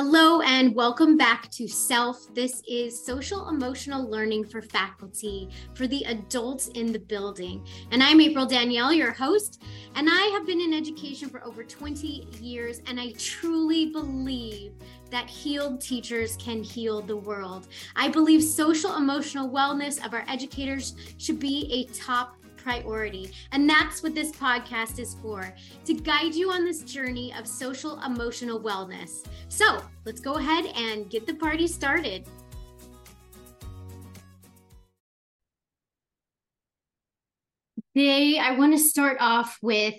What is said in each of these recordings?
Hello, and welcome back to Self. This is social emotional learning for faculty for the adults in the building. And I'm April Danielle, your host. And I have been in education for over 20 years, and I truly believe that healed teachers can heal the world. I believe social emotional wellness of our educators should be a top priority. And that's what this podcast is for to guide you on this journey of social emotional wellness. So let's go ahead and get the party started. Today, I want to start off with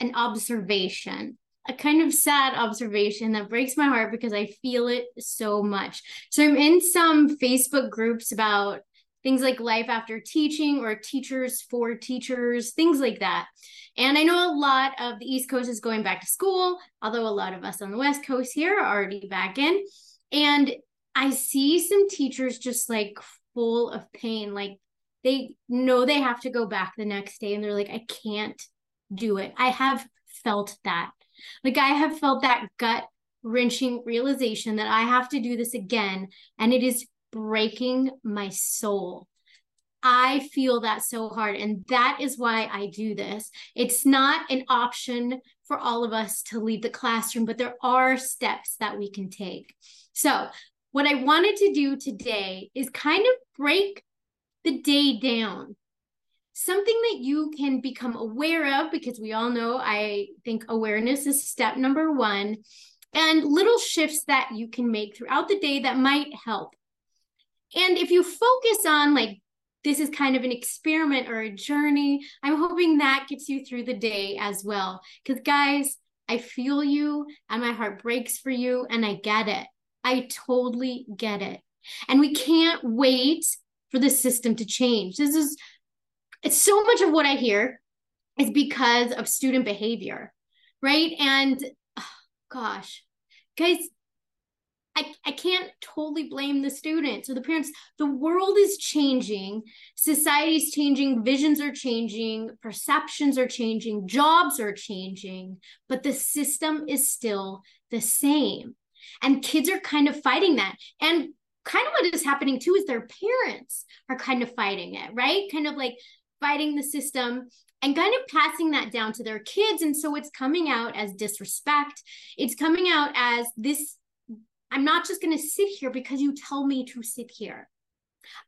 an observation a kind of sad observation that breaks my heart because I feel it so much. So I'm in some Facebook groups about things like life after teaching or teachers for teachers, things like that. And I know a lot of the East Coast is going back to school, although a lot of us on the West Coast here are already back in. And I see some teachers just like full of pain. Like they know they have to go back the next day and they're like, I can't do it. I have felt that. Like I have felt that gut wrenching realization that I have to do this again. And it is breaking my soul. I feel that so hard. And that is why I do this. It's not an option for all of us to leave the classroom, but there are steps that we can take. So, what I wanted to do today is kind of break the day down. Something that you can become aware of, because we all know I think awareness is step number one, and little shifts that you can make throughout the day that might help. And if you focus on like this is kind of an experiment or a journey, I'm hoping that gets you through the day as well. Because, guys, I feel you and my heart breaks for you, and I get it. I totally get it. And we can't wait for the system to change. This is, it's so much of what I hear is because of student behavior, right? And oh, gosh, guys, I, I can't totally blame the students or the parents. The world is changing, society's changing, visions are changing, perceptions are changing, jobs are changing, but the system is still the same. And kids are kind of fighting that. And kind of what is happening too is their parents are kind of fighting it, right? Kind of like fighting the system and kind of passing that down to their kids. And so it's coming out as disrespect. It's coming out as this I'm not just going to sit here because you tell me to sit here.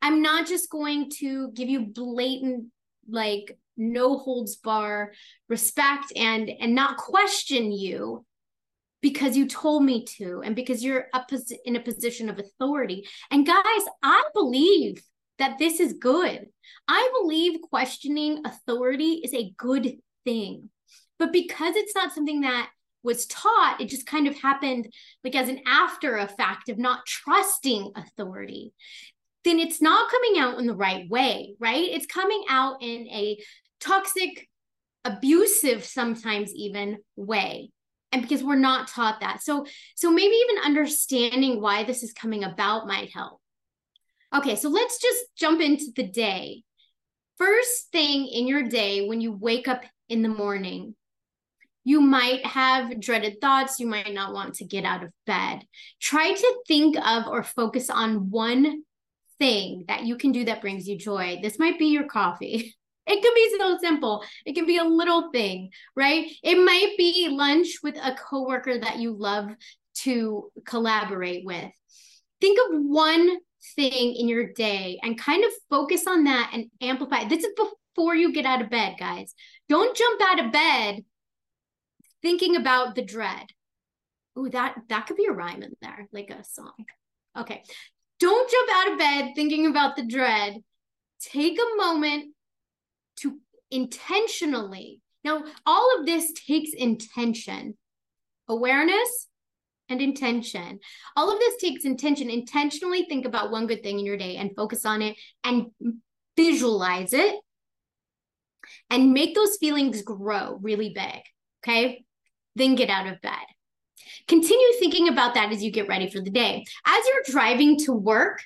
I'm not just going to give you blatant, like, no holds bar respect and and not question you because you told me to and because you're up in a position of authority. And guys i believe that this is good. I believe questioning authority is a good thing. But because it's not something that was taught, it just kind of happened like as an after effect of not trusting authority, then it's not coming out in the right way, right? It's coming out in a toxic, abusive, sometimes even way. And because we're not taught that. So, so maybe even understanding why this is coming about might help. Okay, so let's just jump into the day. First thing in your day when you wake up in the morning, you might have dreaded thoughts. You might not want to get out of bed. Try to think of or focus on one thing that you can do that brings you joy. This might be your coffee. It can be so simple. It can be a little thing, right? It might be lunch with a coworker that you love to collaborate with. Think of one thing in your day and kind of focus on that and amplify. This is before you get out of bed, guys. Don't jump out of bed thinking about the dread. Ooh, that that could be a rhyme in there, like a song. Okay. Don't jump out of bed thinking about the dread. Take a moment to intentionally. Now, all of this takes intention, awareness, and intention. All of this takes intention. Intentionally think about one good thing in your day and focus on it and visualize it and make those feelings grow really big. Okay then get out of bed. Continue thinking about that as you get ready for the day. As you're driving to work,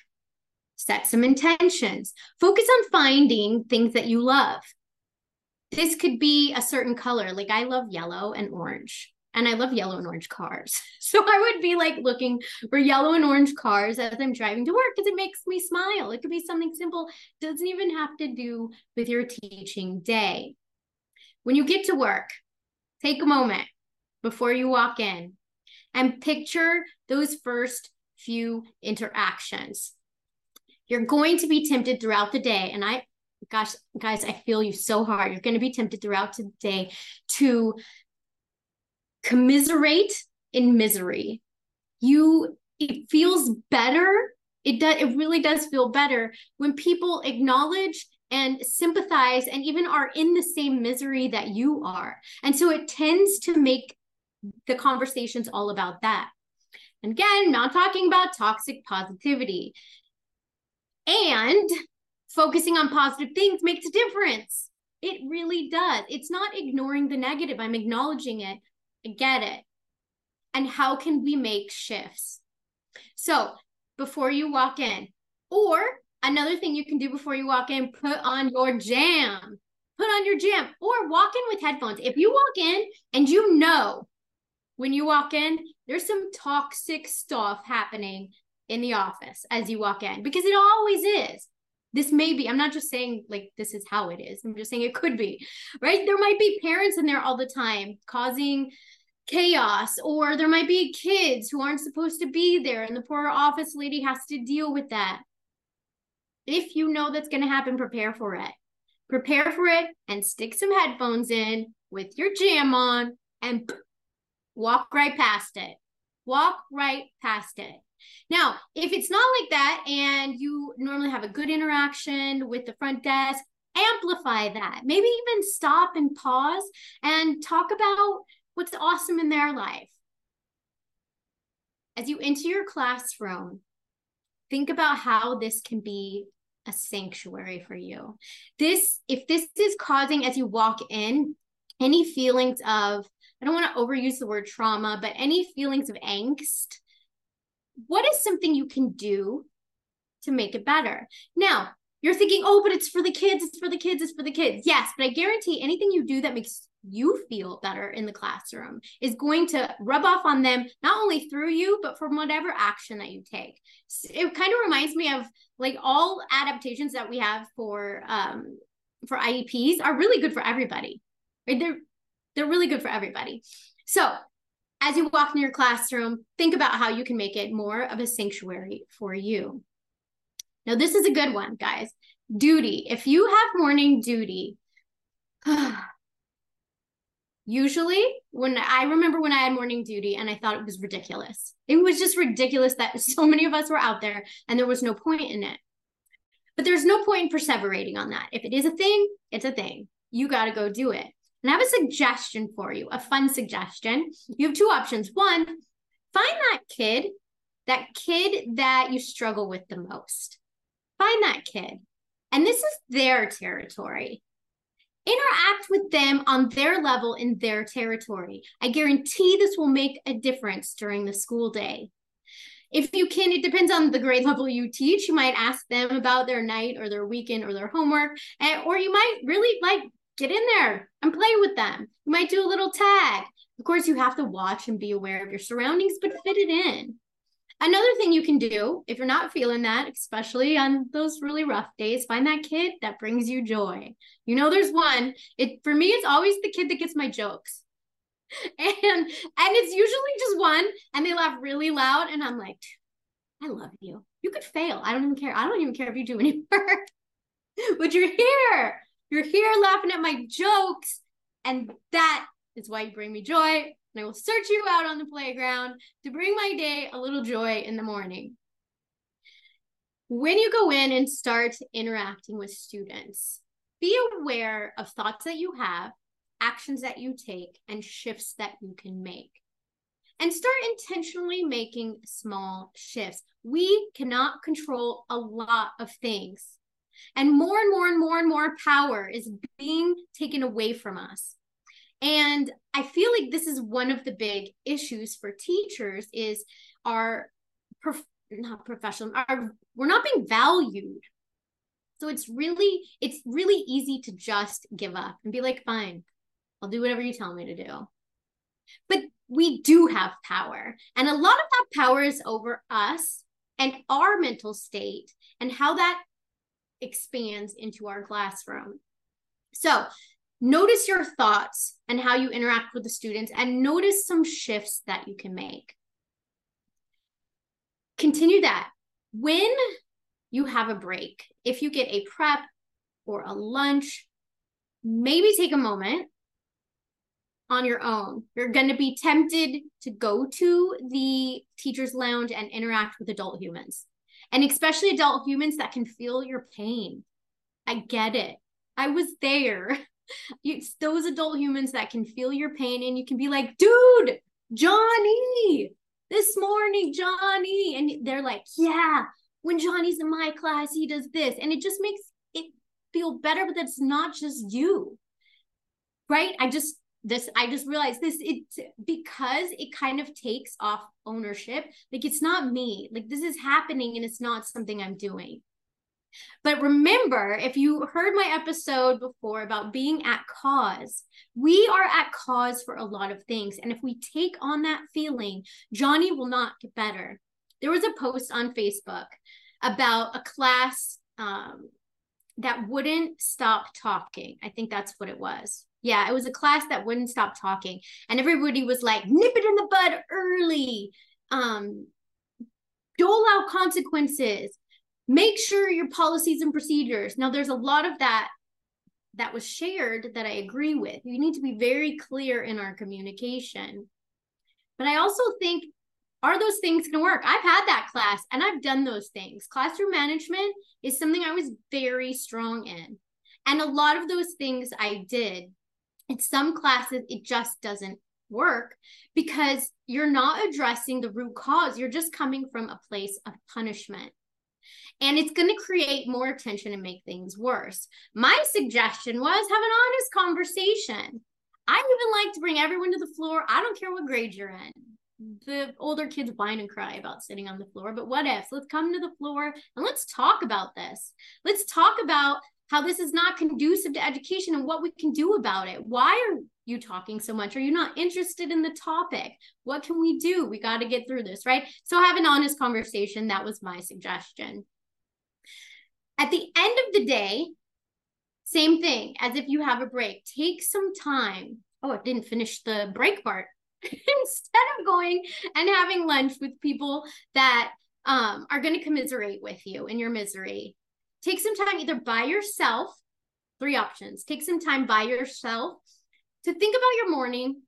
set some intentions. Focus on finding things that you love. This could be a certain color, like I love yellow and orange. and I love yellow and orange cars. So I would be like looking for yellow and orange cars as I'm driving to work because it makes me smile. It could be something simple, doesn't even have to do with your teaching day. When you get to work, take a moment before you walk in and picture those first few interactions. You're going to be tempted throughout the day, and I gosh, guys, I feel you so hard. You're going to be tempted throughout the day to commiserate in misery. You, it feels better. It does, it really does feel better when people acknowledge and sympathize and even are in the same misery that you are. And so it tends to make the conversations all about that. And again, not talking about toxic positivity. And focusing on positive things makes a difference. It really does. It's not ignoring the negative, I'm acknowledging it. I get it. And how can we make shifts? So, before you walk in, or another thing you can do before you walk in, put on your jam. Put on your jam or walk in with headphones. If you walk in and you know when you walk in, there's some toxic stuff happening in the office as you walk in because it always is. This may be i'm not just saying like this is how it is. I'm just saying it could be right? There might be parents in there all the time causing chaos or there might be kids who aren't supposed to be there and the poor office lady has to deal with that. If you know that's going to happen prepare for it. Prepare for it and stick some headphones in with your jam on and walk right past it walk right past it now, if it's not like that and you normally have a good interaction with the front desk, amplify that. Maybe even stop and pause and talk about what's awesome in their life. As you enter your classroom, think about how this can be a sanctuary for you. This, if this is causing as you walk in any feelings of, I don't want to overuse the word trauma, but any feelings of angst, what is something you can do to make it better? Now, you're thinking, oh, but it's for the kids, it's for the kids, it's for the kids. Yes, but I guarantee anything you do that makes you feel better in the classroom is going to rub off on them, not only through you, but from whatever action that you take. It kind of reminds me of like all adaptations that we have for um for IEPs are really good for everybody. Right? They're they're really good for everybody. So as you walk in your classroom, think about how you can make it more of a sanctuary for you. Now, this is a good one, guys. Duty. If you have morning duty, usually when I remember when I had morning duty and I thought it was ridiculous. It was just ridiculous that so many of us were out there and there was no point in it. But there's no point in perseverating on that. If it is a thing, it's a thing. You got to go do it. And I have a suggestion for you, a fun suggestion. You have two options. One, find that kid, that kid that you struggle with the most. Find that kid. And this is their territory. Interact with them on their level in their territory. I guarantee this will make a difference during the school day. If you can, it depends on the grade level you teach. You might ask them about their night or their weekend or their homework, and, or you might really like get in there and play with them. You might do a little tag. Of course, you have to watch and be aware of your surroundings, but fit it in. Another thing you can do if you're not feeling that, especially on those really rough days, find that kid that brings you joy. You know, there's one. It for me, it's always the kid that gets my jokes. And and it's usually just one, and they laugh really loud, and I'm like, I love you. You could fail. I don't even care. I don't even care if you do any work. but you're here. You're here laughing at my jokes. And that is why you bring me joy. And I will search you out on the playground to bring my day a little joy in the morning. When you go in and start interacting with students, be aware of thoughts that you have, actions that you take, and shifts that you can make. And start intentionally making small shifts. We cannot control a lot of things. And more and more and more and more power is being taken away from us. And I feel like this is one of the big issues for teachers is our prof- not professional, our, we're not being valued. So it's really, it's really easy to just give up and be like, fine, I'll do whatever you tell me to do. But we do have power. And a lot of that power is over us and our mental state and how that expands into our classroom. So, notice your thoughts and how you interact with the students and notice some shifts that you can make. Continue that. When you have a break, if you get a prep or a lunch, maybe take a moment on your own. You're going to be tempted to go to the teacher's lounge and interact with adult humans, and especially adult humans that can feel your pain. I get it. I was there. It's those adult humans that can feel your pain, and you can be like, dude, Johnny, this morning, Johnny. And they're like, yeah, when Johnny's in my class, he does this. And it just makes it feel better, but that's not just you. Right? I just this i just realized this it's because it kind of takes off ownership. Like it's not me. Like this is happening and it's not something i'm doing. But remember if you heard my episode before about being at cause we are at cause for a lot of things. And if we take on that feeling johnny will not get better. There was a post on facebook about a class um, that wouldn't stop talking. I think that's what it was yeah, it was a class that wouldn't stop talking. And everybody was like, nip it in the bud early. Um, dole out consequences. Make sure your policies and procedures. Now, there's a lot of that that was shared that I agree with. You need to be very clear in our communication. But I also think, are those things going to work? I've had that class and I've done those things. Classroom management is something I was very strong in. And a lot of those things I did in some classes it just doesn't work because you're not addressing the root cause. You're just coming from a place of punishment. And it's going to create more tension and make things worse. My suggestion was have an honest conversation. I even like to bring everyone to the floor. I don't care what grade you're in. The older kids whine and cry about sitting on the floor but what if? Let's come to the floor and let's talk about this. Let's talk about how this is not conducive to education and what we can do about it. Why are you talking so much? Are you not interested in the topic? What can we do? We got to get through this, right? So have an honest conversation. That was my suggestion. At the end of the day, same thing as if you have a break. Take some time. Oh, I didn't finish the break part. Instead of going and having lunch with people that um, are going to commiserate with you in your misery, take some time either by yourself, three options. Take some time by yourself to think about your morning,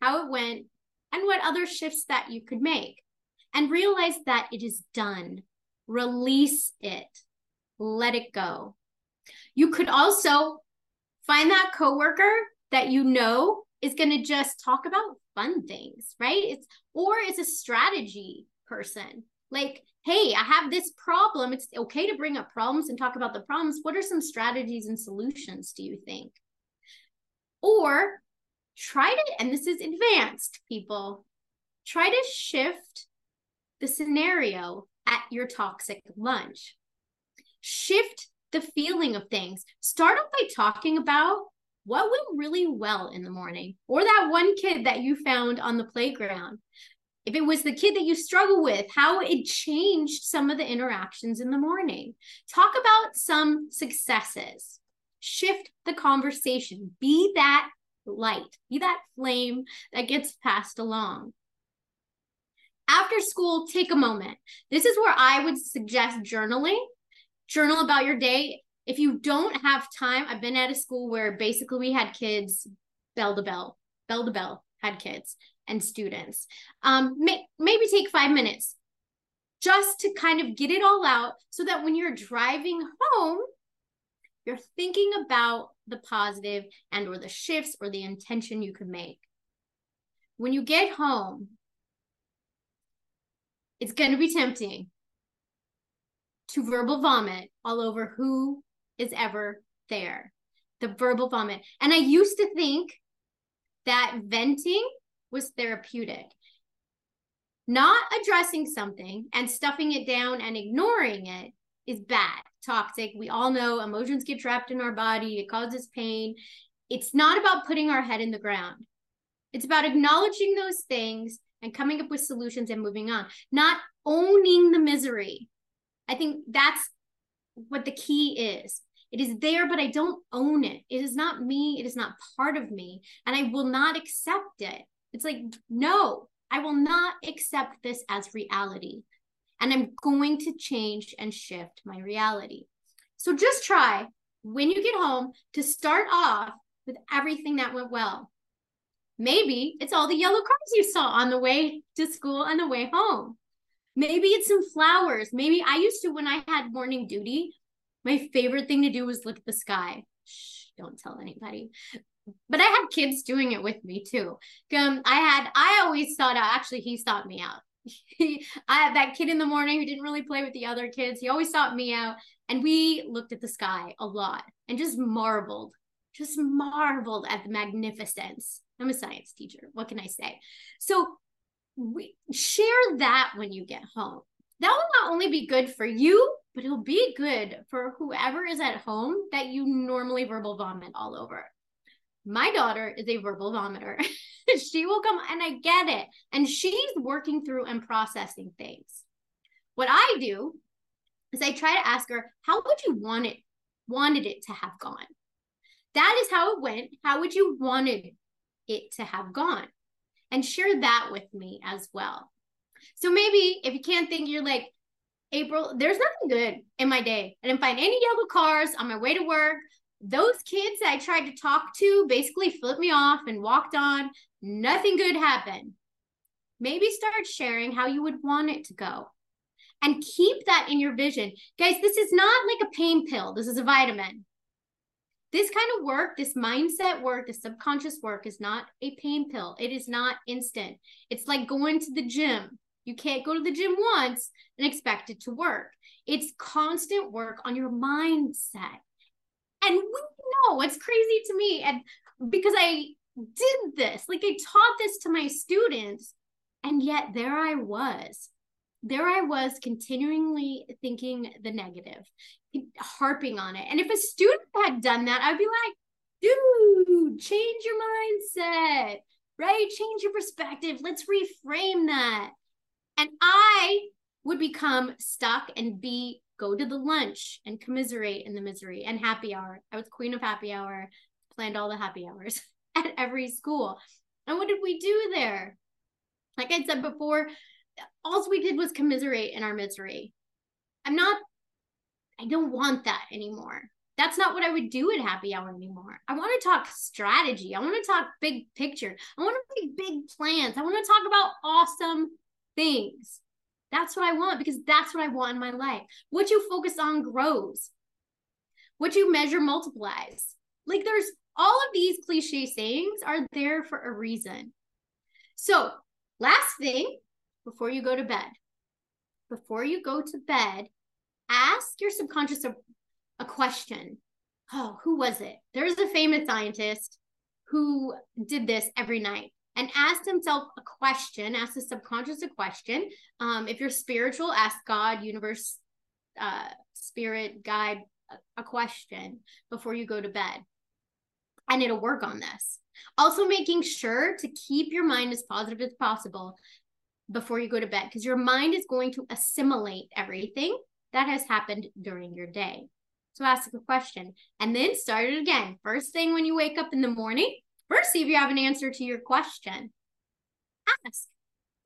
how it went, and what other shifts that you could make. And realize that it is done. Release it. Let it go. You could also find that coworker that you know is going to just talk about fun things, right? It's or it's a strategy person. Like hey, I have this problem. It's okay to bring up problems and talk about the problems. What are some strategies and solutions do you think? Or try to, and this is advanced, people, try to shift the scenario at your toxic lunch. Shift the feeling of things. Start off by talking about what went really well in the morning or that one kid that you found on the playground if it was the kid that you struggle with, how it changed some of the interactions in the morning. Talk about some successes. Shift the conversation. Be that light, be that flame that gets passed along. After school, take a moment. This is where I would suggest journaling. Journal about your day. If you don't have time, I've been at a school where basically we had kids bell to bell, bell to bell, had kids and students. Um, may, maybe take five minutes just to kind of get it all out so that when you're driving home, you're thinking about the positive and or the shifts or the intention you could make. When you get home, it's going to be tempting to verbal vomit all over who is ever there. The verbal vomit. And I used to think that venting was therapeutic. Not addressing something and stuffing it down and ignoring it is bad, toxic. We all know emotions get trapped in our body, it causes pain. It's not about putting our head in the ground. It's about acknowledging those things and coming up with solutions and moving on, not owning the misery. I think that's what the key is. It is there, but I don't own it. It is not me. It is not part of me. And I will not accept it. It's like, no, I will not accept this as reality. And I'm going to change and shift my reality. So just try when you get home to start off with everything that went well. Maybe it's all the yellow cars you saw on the way to school and the way home. Maybe it's some flowers. Maybe I used to, when I had morning duty, my favorite thing to do was look at the sky. Shh, don't tell anybody. But I had kids doing it with me too. Um, I had, I always thought out, actually, he sought me out. I had that kid in the morning who didn't really play with the other kids. He always sought me out. And we looked at the sky a lot and just marveled, just marveled at the magnificence. I'm a science teacher. What can I say? So we share that when you get home. That will not only be good for you, but it'll be good for whoever is at home that you normally verbal vomit all over. My daughter is a verbal vomiter. she will come and I get it. And she's working through and processing things. What I do is I try to ask her, how would you want it, wanted it to have gone? That is how it went. How would you wanted it to have gone? And share that with me as well. So maybe if you can't think, you're like, April, there's nothing good in my day. I didn't find any yellow cars on my way to work. Those kids I tried to talk to basically flipped me off and walked on. Nothing good happened. Maybe start sharing how you would want it to go and keep that in your vision. Guys, this is not like a pain pill, this is a vitamin. This kind of work, this mindset work, the subconscious work is not a pain pill. It is not instant. It's like going to the gym. You can't go to the gym once and expect it to work. It's constant work on your mindset. And we know it's crazy to me. And because I did this, like I taught this to my students, and yet there I was there I was continually thinking the negative, harping on it. And if a student had done that, I'd be like, dude, change your mindset, right? Change your perspective. Let's reframe that. And I would become stuck and be go to the lunch and commiserate in the misery and happy hour. I was queen of happy hour, planned all the happy hours at every school. And what did we do there? Like I said before, all we did was commiserate in our misery. I'm not, I don't want that anymore. That's not what I would do at happy hour anymore. I want to talk strategy. I want to talk big picture. I want to make big plans. I want to talk about awesome things. That's what I want because that's what I want in my life. What you focus on grows. What you measure multiplies. Like there's all of these cliche sayings are there for a reason. So, last thing before you go to bed. Before you go to bed, ask your subconscious a, a question. Oh, who was it? There's a famous scientist who did this every night and ask himself a question, ask the subconscious a question. Um, if you're spiritual, ask God, universe, uh, spirit, guide a, a question before you go to bed. And it'll work on this. Also, making sure to keep your mind as positive as possible before you go to bed because your mind is going to assimilate everything that has happened during your day. So ask a question and then start it again. First thing when you wake up in the morning, first see if you have an answer to your question. Ask,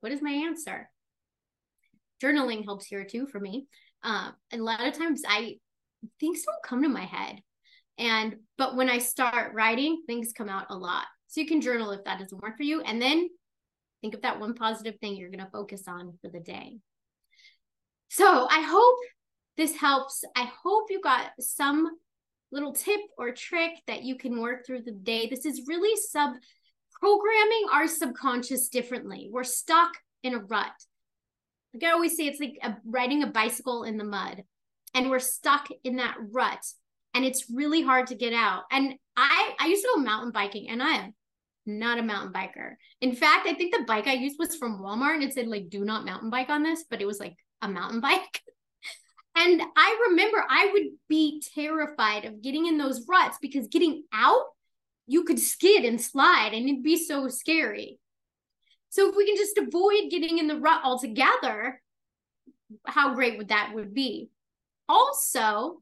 what is my answer? Journaling helps here too for me. Uh, a lot of times I things don't come to my head. And but when I start writing, things come out a lot. So you can journal if that doesn't work for you. And then Think of that one positive thing you're going to focus on for the day. So I hope this helps. I hope you got some little tip or trick that you can work through the day. This is really sub programming our subconscious differently. We're stuck in a rut. Like I always say, it's like a, riding a bicycle in the mud, and we're stuck in that rut, and it's really hard to get out. And I I used to go mountain biking, and I am not a mountain biker. In fact, I think the bike I used was from Walmart and it said like do not mountain bike on this, but it was like a mountain bike. And I remember I would be terrified of getting in those ruts because getting out you could skid and slide and it'd be so scary. So if we can just avoid getting in the rut altogether, how great would that would be? Also,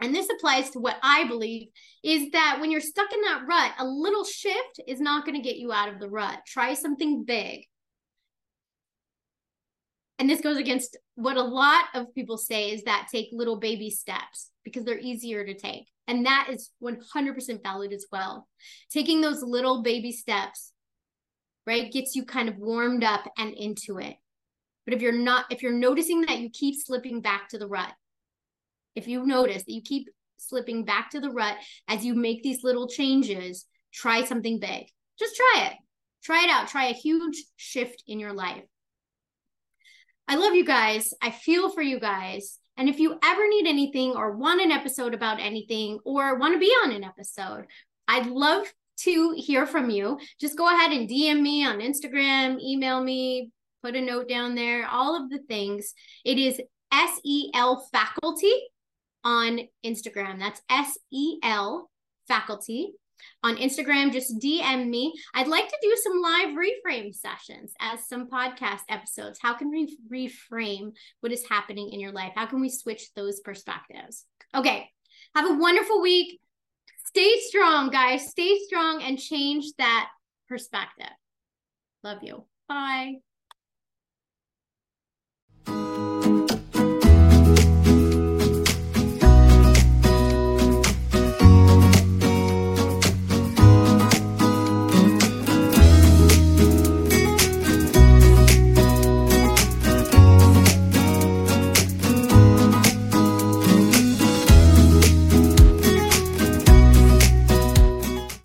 and this applies to what I believe is that when you're stuck in that rut, a little shift is not going to get you out of the rut. Try something big. And this goes against what a lot of people say is that take little baby steps because they're easier to take. And that is 100% valid as well. Taking those little baby steps, right, gets you kind of warmed up and into it. But if you're not, if you're noticing that you keep slipping back to the rut, if you notice that you keep slipping back to the rut as you make these little changes, try something big. Just try it. Try it out. Try a huge shift in your life. I love you guys. I feel for you guys. And if you ever need anything or want an episode about anything or want to be on an episode, I'd love to hear from you. Just go ahead and DM me on Instagram, email me, put a note down there, all of the things. It is S E L faculty on Instagram. That's S E L faculty. On Instagram, just DM me. I'd like to do some live reframe sessions as some podcast episodes. How can we reframe what is happening in your life? How can we switch those perspectives? Okay. Have a wonderful week. Stay strong, guys. Stay strong and change that perspective. Love you. Bye.